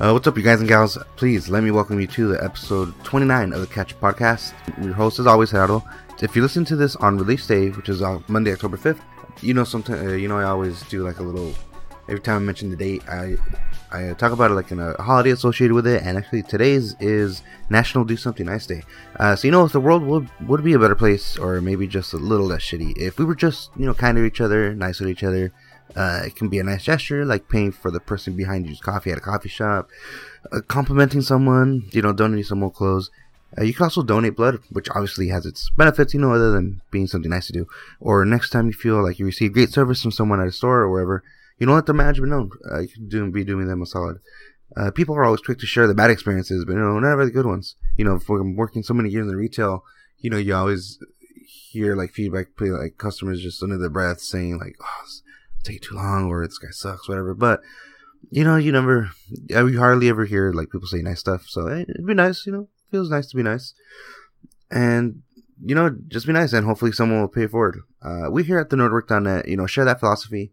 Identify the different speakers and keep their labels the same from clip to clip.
Speaker 1: Uh, what's up, you guys and gals? Please let me welcome you to the episode 29 of the Catchup Podcast. Your host is always Gerardo. If you listen to this on release day, which is on Monday, October 5th, you know, sometimes uh, you know I always do like a little. Every time I mention the date, I I talk about it like in a holiday associated with it. And actually, today's is National Do Something Nice Day. Uh, so you know, if the world would would be a better place, or maybe just a little less shitty, if we were just you know kind to each other, nice with each other uh, it can be a nice gesture, like paying for the person behind you's coffee at a coffee shop, uh, complimenting someone, you know, donating some more clothes. Uh, you can also donate blood, which obviously has its benefits, you know, other than being something nice to do. Or next time you feel like you receive great service from someone at a store or wherever, you don't let the management know. Uh, you can do, be doing them a solid. Uh, people are always quick to share the bad experiences, but you know, never the good ones. You know, from working so many years in retail, you know, you always hear like feedback, like customers just under their breath saying like, "Oh, take too long or this guy sucks, whatever. But you know, you never, we hardly ever hear like people say nice stuff. So hey, it'd be nice, you know, feels nice to be nice, and you know, just be nice, and hopefully someone will pay it forward. Uh, we here at the Nerdwork.net, you know, share that philosophy.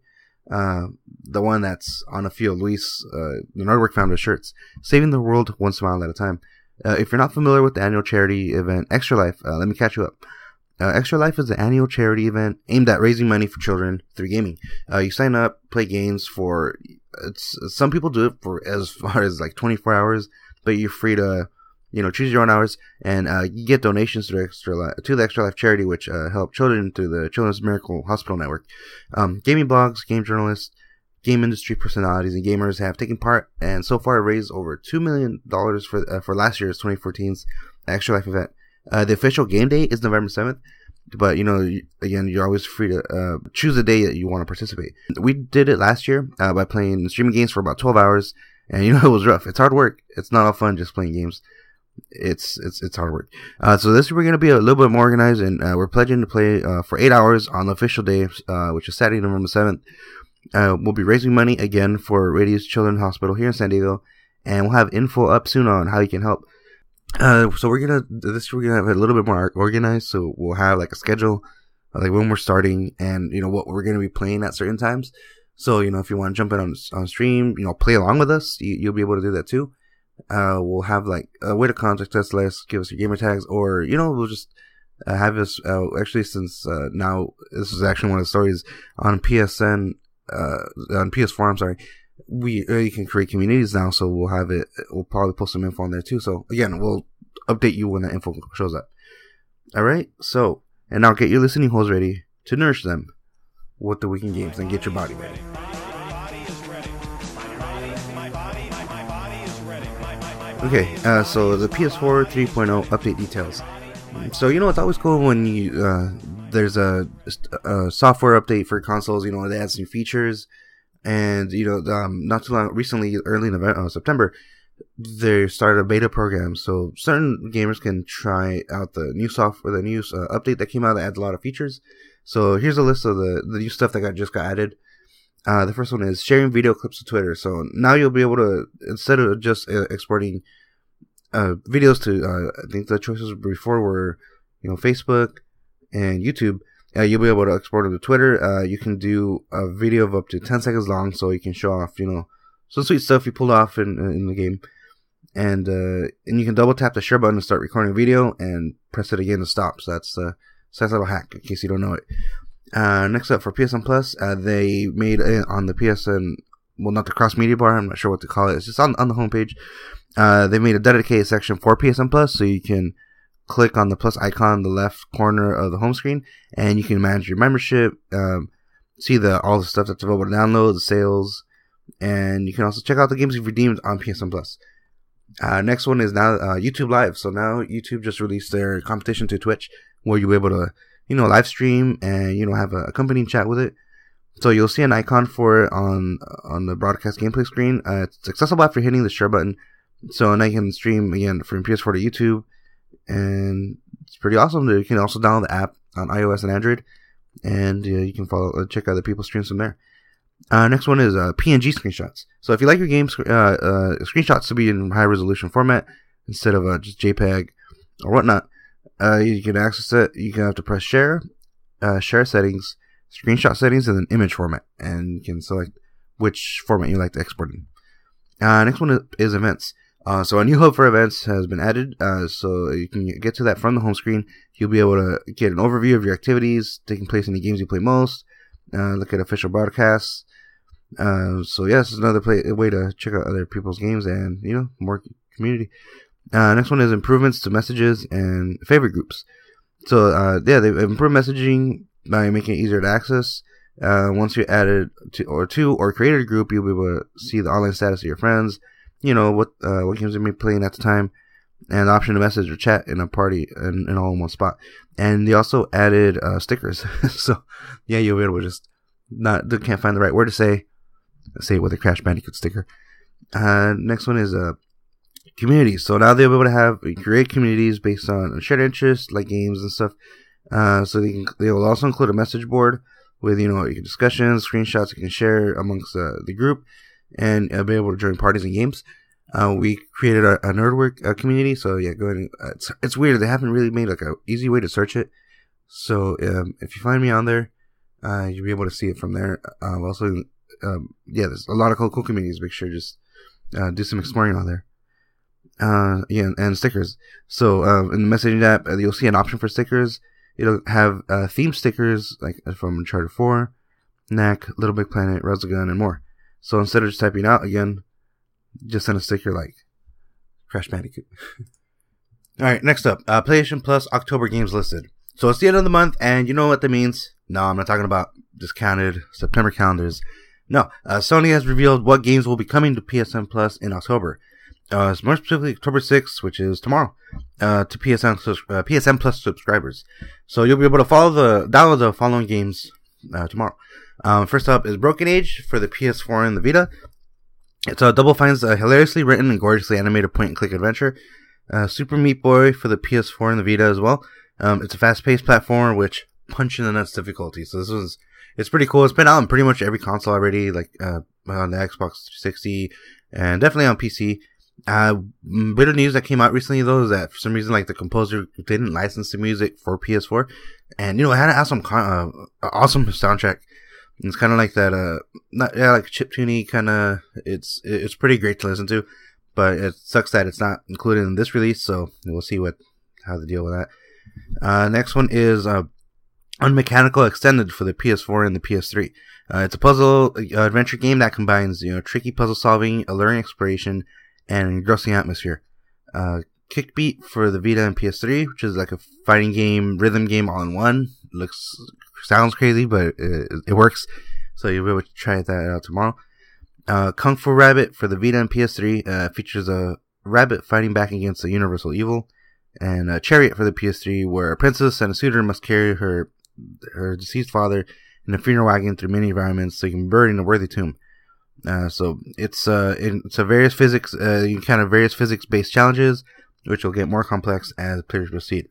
Speaker 1: Uh, the one that's on a field, Luis, uh, the Nerdwork founder shirts, saving the world one smile at a time. Uh, if you're not familiar with the annual charity event Extra Life, uh, let me catch you up. Uh, Extra Life is an annual charity event aimed at raising money for children through gaming. Uh, you sign up, play games for. Some people do it for as far as like 24 hours, but you're free to, you know, choose your own hours, and uh, you get donations to Extra Life, to the Extra Life charity, which uh, help children through the Children's Miracle Hospital Network. Um, gaming blogs, game journalists, game industry personalities, and gamers have taken part, and so far raised over two million dollars for uh, for last year's 2014's Extra Life event. Uh, the official game day is November 7th, but you know, again, you're always free to uh, choose a day that you want to participate. We did it last year uh, by playing streaming games for about 12 hours, and you know, it was rough. It's hard work. It's not all fun just playing games. It's it's it's hard work. Uh, so this year we're gonna be a little bit more organized, and uh, we're pledging to play uh, for eight hours on the official day, which is Saturday, November 7th. we'll be raising money again for Rady's Children's Hospital here in San Diego, and we'll have info up soon on how you can help. Uh, so we're gonna this we're gonna have a little bit more organized. So we'll have like a schedule, like when we're starting, and you know what we're gonna be playing at certain times. So you know if you want to jump in on on stream, you know play along with us, you, will be able to do that too. Uh, we'll have like a way to contact us. Let us give us your gamer tags, or you know we'll just uh, have us. Uh, actually, since uh, now this is actually one of the stories on PSN, uh, on PS4. I'm sorry we uh, you can create communities now, so we'll have it. We'll probably post some info on there too. So again, we'll update you when that info shows up. All right. So and now get your listening holes ready to nourish them with the weekend games and get your body ready. Okay, uh, so the PS4 3.0 update details. So you know it's always cool when you uh, there's a, a, software update for consoles. You know it adds new features and you know, um, not too long recently, early November, uh, September, they started a beta program, so certain gamers can try out the new software, the new uh, update that came out that adds a lot of features. So here's a list of the the new stuff that got just got added. Uh, the first one is sharing video clips to Twitter. So now you'll be able to instead of just uh, exporting uh, videos to, uh, I think the choices before were, you know, Facebook and YouTube uh, you'll be able to export it to Twitter. Uh, you can do a video of up to 10 seconds long, so you can show off, you know, some sweet stuff you pulled off in in the game. And uh, and you can double tap the share button to start recording a video, and press it again to stop. So that's uh, so that's a little hack in case you don't know it. Uh, next up for PSN Plus, uh, they made it on the PSN, well, not the cross media bar. I'm not sure what to call it. It's just on on the homepage. Uh, they made a dedicated section for PSN Plus, so you can click on the plus icon in the left corner of the home screen, and you can manage your membership, um, see the all the stuff that's available to download, the sales, and you can also check out the games you've redeemed on PSN Plus. Uh, next one is now uh, YouTube Live. So now YouTube just released their competition to Twitch, where you'll be able to, you know, live stream and you know have a accompanying chat with it. So you'll see an icon for it on on the broadcast gameplay screen. Uh, it's accessible after hitting the share button. So now you can stream again from PS4 to YouTube and it's pretty awesome. You can also download the app on iOS and Android, and uh, you can follow uh, check other people's streams from there. Uh, next one is uh, PNG screenshots. So if you like your game's uh, uh, screenshots to be in high resolution format instead of just JPEG or whatnot, you can access it. You can have to press share, share settings, screenshot settings, and then image format, and you can select which format you like to export in. Next one is events. Uh, so a new hub for events has been added. Uh, so you can get to that from the home screen. You'll be able to get an overview of your activities taking place in the games you play most. Uh, look at official broadcasts. Uh, so yeah, this another play, way to check out other people's games and you know more community. Uh, next one is improvements to messages and favorite groups. So uh, yeah, they've improved messaging by making it easier to access. Once you added to or two or created a group, you'll be able to see the online status of your friends. You know what uh, what games they may be playing at the time, and the option to message or chat in a party and, all in one spot. And they also added uh, stickers. so yeah, you'll be able to just not they can't find the right word to say say it with a Crash Bandicoot sticker. Uh, next one is uh, communities. So now they'll be able to have create communities based on shared interests like games and stuff. Uh, so they can, they will also include a message board with you know discussions, screenshots you can share amongst uh, the group, and be able to join parties and games. Uh, we created a, a Nerdwork uh, community, so yeah, go ahead. And, uh, it's it's weird they haven't really made like a easy way to search it. So um, if you find me on there, uh, you'll be able to see it from there. Uh, also, um, yeah, there's a lot of cool, cool communities. Make sure just do some exploring on there. Yeah, and stickers. So um, in the messaging app, you'll see an option for stickers. It'll have theme stickers like from Uncharted 4, Knack, Little Big Planet, Resogun, and more. So instead of just typing out again, just send a sticker like Crash Bandicoot. All right, next up, uh, PlayStation Plus October games listed. So it's the end of the month, and you know what that means. No, I'm not talking about discounted September calendars. No, uh, Sony has revealed what games will be coming to PSN Plus in October. Uh, more specifically, October 6th, which is tomorrow, uh, to PSN, uh, PSN Plus subscribers. So you'll be able to follow the download the following games uh, tomorrow. Um, first up is Broken Age for the PS4 and the Vita. It's a Double Fine's a hilariously written and gorgeously animated point-and-click adventure. Uh, Super Meat Boy for the PS4 and the Vita as well. Um, it's a fast-paced platform which punch in the nuts difficulty. So this was it's pretty cool. It's been out on pretty much every console already, like uh, on the Xbox 360 and definitely on PC. Uh, bit of news that came out recently though is that for some reason, like the composer didn't license the music for PS4, and you know it had an awesome, uh, awesome soundtrack. It's kind of like that, uh, not yeah, like chip tuney kind of. It's it's pretty great to listen to, but it sucks that it's not included in this release. So we'll see what how to deal with that. Uh, next one is uh, Unmechanical Extended for the PS4 and the PS3. Uh, it's a puzzle uh, adventure game that combines you know tricky puzzle solving, alluring exploration, and engrossing atmosphere. Uh, Kickbeat for the Vita and PS3, which is like a fighting game, rhythm game all in one. Looks sounds crazy, but it, it works. So you'll be able to try that out tomorrow. Uh, Kung Fu Rabbit for the Vita and PS3 uh, features a rabbit fighting back against a universal evil, and a Chariot for the PS3, where a princess and a suitor must carry her her deceased father in a funeral wagon through many environments so you can buried in a worthy tomb. Uh, so it's uh, it's a various physics, uh, you kind of various physics based challenges, which will get more complex as players proceed.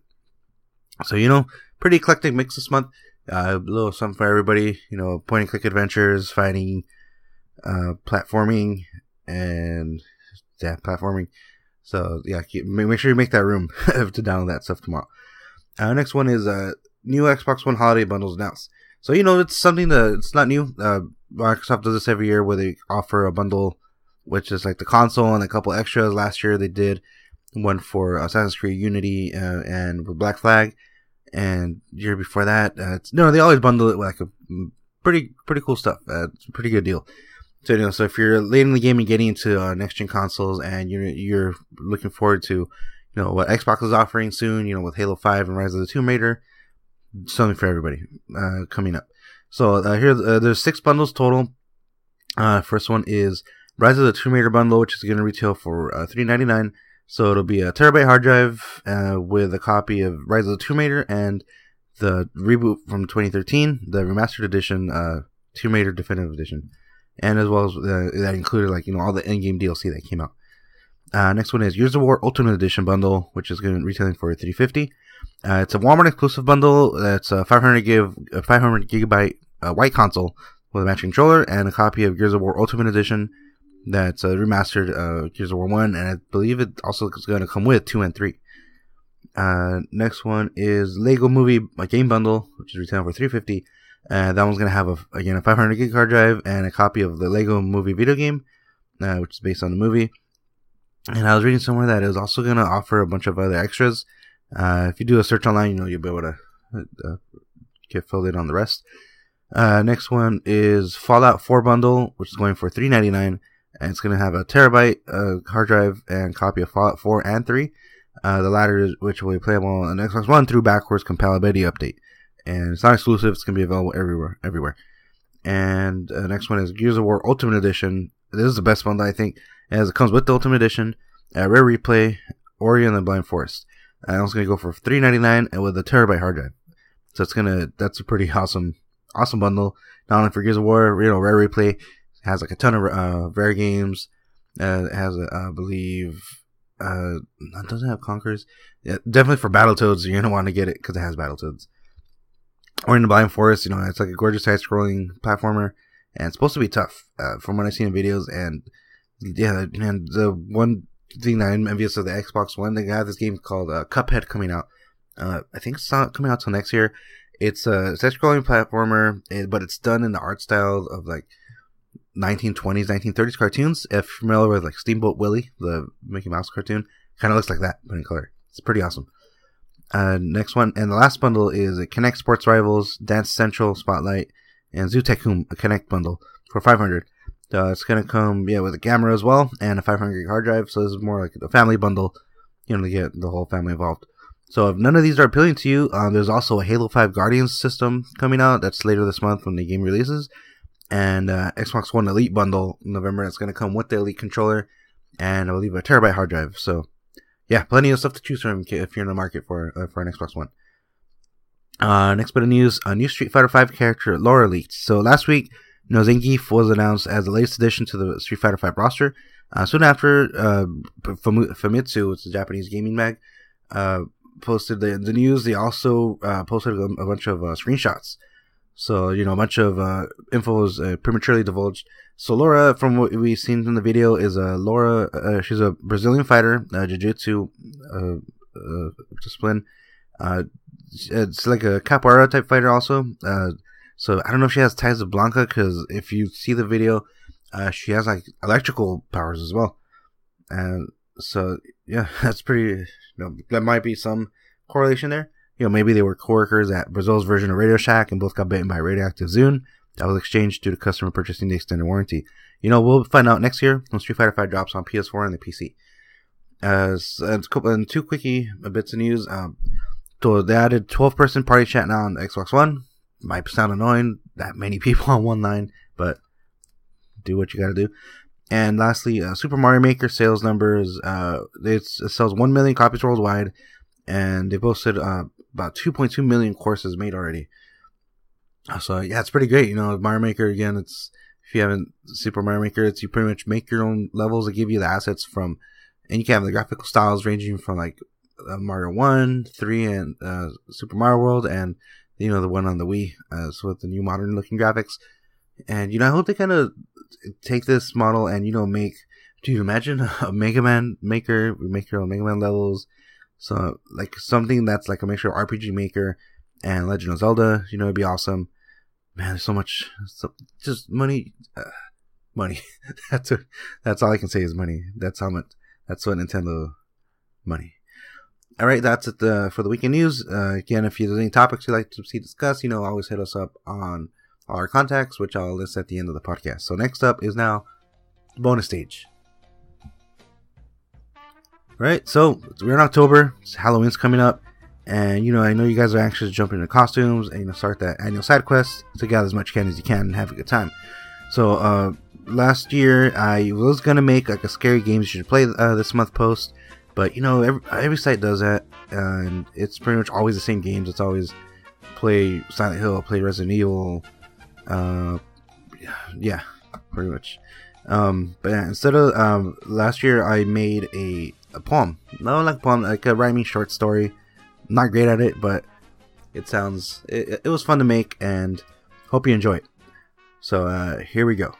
Speaker 1: So you know, pretty eclectic mix this month. Uh, a little something for everybody. You know, point and click adventures, fighting, uh, platforming, and yeah, platforming. So yeah, keep, make sure you make that room to download that stuff tomorrow. Uh, next one is uh, new Xbox One holiday bundles announced. So you know it's something that it's not new. Uh, Microsoft does this every year where they offer a bundle, which is like the console and a couple extras. Last year they did one for Assassin's Creed Unity uh, and Black Flag, and year before that, uh, no, they always bundle it with like a mm, pretty pretty cool stuff. Uh, it's a pretty good deal. So you know, so if you're late in the game and getting into uh, next gen consoles and you're you're looking forward to you know what Xbox is offering soon, you know with Halo Five and Rise of the Tomb Raider, something for everybody uh, coming up. So uh, here, uh, there's six bundles total. Uh, first one is Rise of the Tomb Raider bundle, which is going to retail for uh, three ninety nine. So it'll be a terabyte hard drive uh, with a copy of Rise of the Tomb Raider and the reboot from 2013, the remastered edition, uh, Tomb Raider Definitive Edition, and as well as uh, that included like you know all the in-game DLC that came out. Uh, next one is Gears of War Ultimate Edition bundle, which is going to retailing for 350. Uh, it's a Walmart exclusive bundle. That's a 500 gig, a 500 gigabyte uh, white console with a matching controller and a copy of Gears of War Ultimate Edition. That's a remastered uh, Gears of War One, and I believe it also is going to come with two and three. Uh, next one is Lego Movie game bundle, which is retailing for 350. Uh, that one's gonna have a, again a 500 gig hard drive and a copy of the Lego Movie video game. uh, which is based on the movie. And I was reading somewhere that it was also going to offer a bunch of other extras. Uh, if you do a search online, you know you'll be able to uh, get filled in on the rest. Uh, next one is Fallout 4 bundle, which is going for three ninety nine, and it's going to have a terabyte uh, hard drive and copy of Fallout 4 and 3. Uh, the latter, is, which will be playable on Xbox One through backwards compatibility update, and it's not exclusive. It's going to be available everywhere. Everywhere. And uh, next one is Gears of War Ultimate Edition. This is the best bundle I think, as it comes with the Ultimate Edition, a Rare Replay, Ori and the Blind Forest. And it's going to go for three ninety nine and with a terabyte hard drive. So it's gonna that's a pretty awesome awesome bundle. Not only for Gears of War, you know, Rare Replay has like a ton of uh, rare games. Uh, it has, a, I believe, uh, it doesn't have Conker's. Yeah, definitely for Battletoads, you're gonna want to get it because it has Battletoads. Ori and the Blind Forest, you know, it's like a gorgeous side-scrolling platformer, and it's supposed to be tough, uh, from what I've seen in videos. And yeah, and the one thing that I'm envious of the Xbox One, they have this game called uh, Cuphead coming out. Uh, I think it's not coming out till next year. It's a side-scrolling platformer, eh, but it's done in the art style of like 1920s, 1930s cartoons. If you're familiar with like Steamboat Willie, the Mickey Mouse cartoon, kind of looks like that, but in color. It's pretty awesome. Uh, next one, and the last bundle is a Kinect Sports Rivals, Dance Central Spotlight, and Zoo a Kinect bundle for 500. Uh, it's gonna come, yeah, with a camera as well and a 500 gig hard drive. So this is more like a family bundle, you know, to get the whole family involved. So if none of these are appealing to you, um, there's also a Halo 5 Guardians system coming out. That's later this month when the game releases, and uh, Xbox One Elite bundle November. That's going to come with the Elite controller, and I believe a terabyte hard drive. So yeah, plenty of stuff to choose from if you're in the market for uh, for an Xbox One. Uh, next bit of news: a new Street Fighter 5 character, Laura leaked. So last week, Zangief was announced as the latest addition to the Street Fighter 5 roster. Uh, soon after, uh, Famitsu, it's a Japanese gaming mag, uh, posted the, the news. They also uh, posted a, a, bunch of uh, screenshots. So, you know, a bunch of uh, info is uh, prematurely divulged. So, Laura, from what we've seen in the video, is a Laura. Uh, she's a Brazilian fighter, uh, jiu jitsu discipline. Uh it's like a capoeira type fighter, also. so, I don't know if she has ties to Blanka, because if you see the video, she has like electrical powers as well. And so, yeah, that's pretty you know, there might be some correlation there. You know, maybe they were coworkers at Brazil's version of Radio Shack and both got bitten by a radioactive Zune that was exchanged due to customer purchasing the extended warranty. You know, we'll find out next year when Street Fighter V drops on PS4 and the PC. Uh, and two quickie bits of news. Um, so they added 12 person party chat now on Xbox One. Might sound annoying, that many people on one line, but do what you gotta do. And lastly, uh, Super Mario Maker sales numbers. Uh, it sells 1 million copies worldwide, and they posted uh, about 2.2 million courses made already. Uh, so, yeah, it's pretty great. You know, Mario Maker, again, it's if you haven't Super Mario Maker, it's you pretty much make your own levels. They give you the assets from, and you can have the graphical styles ranging from like uh, Mario 1, 3, and uh, Super Mario World, and, you know, the one on the Wii, uh, so with the new modern looking graphics. And, you know, I hope they kind of take this model and you know make. Do you imagine a Mega Man maker? Make your own Mega Man levels. So like something that's like a mixture of RPG Maker and Legend of Zelda. You know, it'd be awesome. Man, there's so much, so, just money, uh, money. that's a, that's all I can say is money. That's how much. That's what Nintendo money. All right, that's it uh, for the weekend news. Uh, again, if there's any topics you'd like to see discussed, you know, always hit us up on our contacts, which I'll list at the end of the podcast. So next up is now bonus stage. Right, so we're in October. Halloween's coming up, and you know I know you guys are anxious to jump into costumes and you know start that annual side quest to gather as much candy as you can and have a good time. So uh, last year I was gonna make like a scary games you should play uh, this month post, but you know every, every site does that, and it's pretty much always the same games. It's always play Silent Hill, play Resident Evil, uh, yeah, pretty much. Um, but yeah, instead of um, last year, I made a, a poem. No, like poem, like a rhyming short story. Not great at it, but it sounds it, it was fun to make, and hope you enjoy it. So uh, here we go.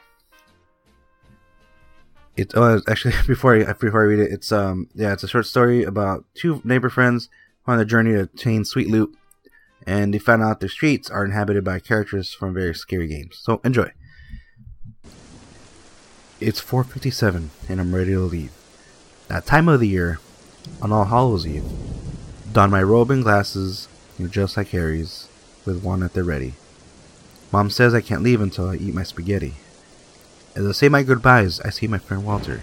Speaker 1: It oh, actually before I before I read it, it's um yeah, it's a short story about two neighbor friends on a journey to obtain sweet loot and they found out their streets are inhabited by characters from various scary games. So enjoy. It's 4:57 and I'm ready to leave. That time of the year, on All Hallows Eve, don my robe and glasses, and just like Harry's, with one at the ready. Mom says I can't leave until I eat my spaghetti. As I say my goodbyes, I see my friend Walter,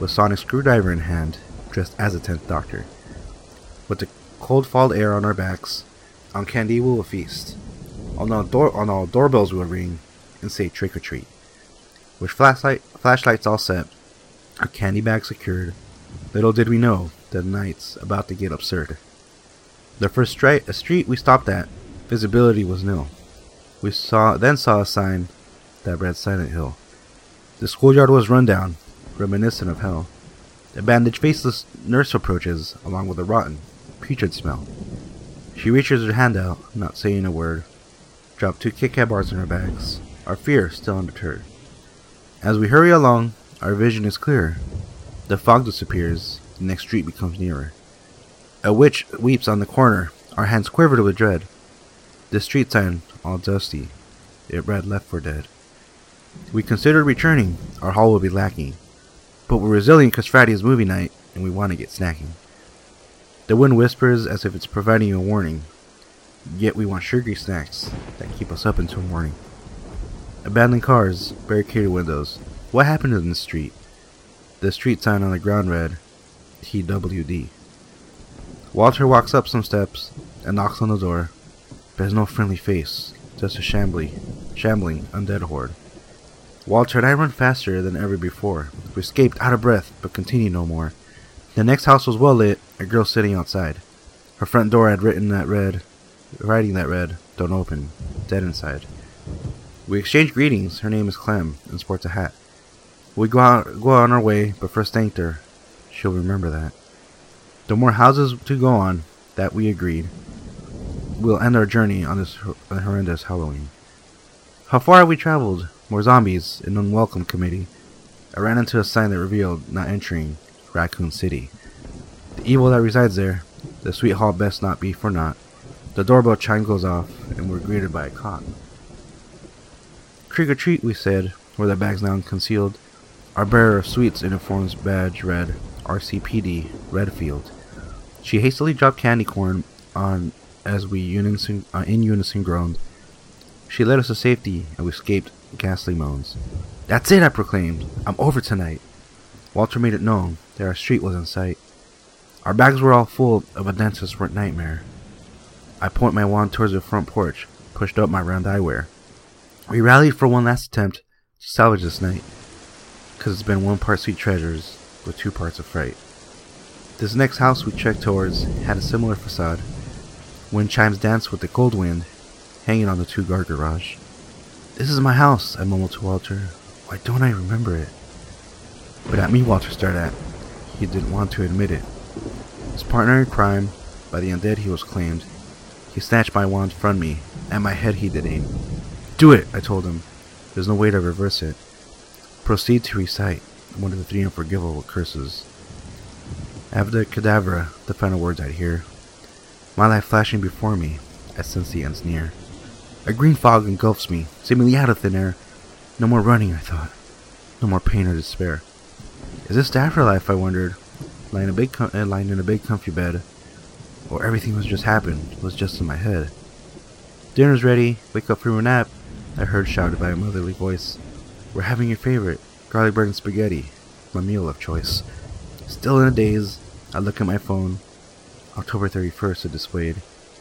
Speaker 1: with sonic screwdriver in hand, dressed as a tenth doctor. With the cold fall air on our backs, on candy we will feast. On all, door- on all doorbells we will ring and say trick or treat. With flashlight, flashlights all set, our candy bag secured, little did we know that the night's about to get absurd. The first stri- a street we stopped at, visibility was nil. We saw then saw a sign that read Silent Hill. The schoolyard was run down, reminiscent of hell. A bandaged faceless nurse approaches, along with a rotten, putrid smell. She reaches her hand out, not saying a word. Drop two Kit Kat bars in her bags, our fear still undeterred. As we hurry along, our vision is clearer. The fog disappears, the next street becomes nearer. A witch weeps on the corner, our hands quivered with dread. The street sign, all dusty, it read left for dead. We considered returning, our haul will be lacking. But we're resilient because Friday is movie night, and we want to get snacking. The wind whispers as if it's providing a warning, yet we want sugary snacks that keep us up until morning. Abandoned cars, barricaded windows. What happened in the street? The street sign on the ground read TWD. Walter walks up some steps and knocks on the door. There's no friendly face, just a shambling, shambling undead horde. Walter and I run faster than ever before. We escaped out of breath, but continue no more. The next house was well lit, a girl sitting outside. Her front door had written that read, writing that read, "Don't open, dead inside." We exchange greetings. Her name is Clem and sports a hat. We go out, go on our way, but first thanked her. She'll remember that. The more houses to go on, that we agreed. We'll end our journey on this horrendous Halloween. How far have we traveled? More zombies, an unwelcome committee. I ran into a sign that revealed not entering Raccoon City. The evil that resides there, the sweet hall best not be for naught. The doorbell chime goes off, and we're greeted by a cop. Trick or treat, we said, where the bags now concealed. Our bearer of sweets uniforms badge read RCPD Redfield. She hastily dropped candy corn on as we unison, uh, in unison groaned. She led us to safety, and we escaped ghastly moans. That's it, I proclaimed. I'm over tonight. Walter made it known that our street was in sight. Our bags were all full of a dentist's nightmare. I point my wand towards the front porch, pushed up my round eyewear. We rallied for one last attempt to salvage this night, because it's been one part sweet treasures with two parts of fright. This next house we checked towards had a similar facade. Wind chimes danced with the cold wind, hanging on the two guard garage. This is my house, I mumbled to Walter. Why don't I remember it? But at me Walter stared at. He didn't want to admit it. His partner in crime, by the undead he was claimed, he snatched my wand from me. At my head he did aim. Do it, I told him. There's no way to reverse it. Proceed to recite one of the three unforgivable curses. Avada Kedavra, the final words I'd hear. My life flashing before me, I sense the ends near. A green fog engulfs me, seemingly out of thin air. No more running, I thought. No more pain or despair. Is this the afterlife, I wondered, lying, a big com- uh, lying in a big comfy bed, or everything was just happened, was just in my head. Dinner's ready, wake up from a nap, I heard shouted by a motherly voice. We're having your favorite, garlic bread and spaghetti, my meal of choice. Still in a daze, I look at my phone. October 31st it displayed,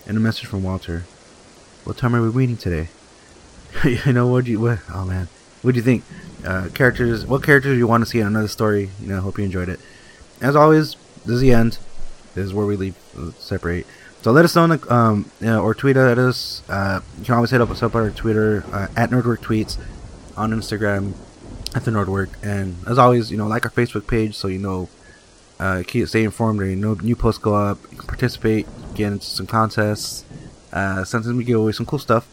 Speaker 1: and a message from Walter. What time are we meeting today? you know what you what? Oh man, what do you think? Uh, characters, what characters do you want to see in another story? You know, hope you enjoyed it. As always, this is the end. This is where we leave, uh, separate. So let us know, the, um, you know, or tweet at us. Uh, you can always hit up us up on our Twitter uh, at Nerdwork Tweets, on Instagram at the Nerdwork, and as always, you know, like our Facebook page so you know, uh, keep stay informed. Or you know, new posts go up. You can participate, get into some contests. Uh, sometimes we give away some cool stuff,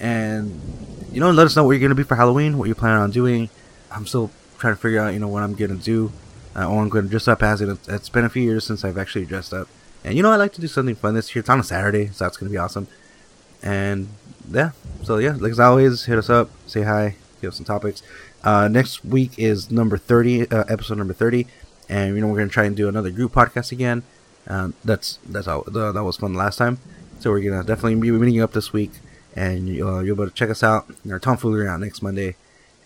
Speaker 1: and you know, let us know what you're gonna be for Halloween, what you're planning on doing. I'm still trying to figure out, you know, what I'm gonna do. Uh, or I'm gonna dress up as it. It's been a few years since I've actually dressed up. And you know, I like to do something fun this year. It's on a Saturday, so that's gonna be awesome. And yeah, so yeah, like as always, hit us up, say hi, give us some topics. Uh, next week is number thirty, uh, episode number thirty, and you know we're gonna try and do another group podcast again. Um, that's that's how that was fun last time. So we're gonna definitely be meeting up this week, and uh, you'll be able to check us out. Our tomfoolery out next Monday,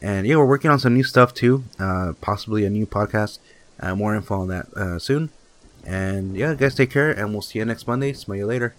Speaker 1: and yeah, we're working on some new stuff too. Uh, possibly a new podcast. Uh, more info on that uh, soon. And yeah, guys, take care, and we'll see you next Monday. Smell you later.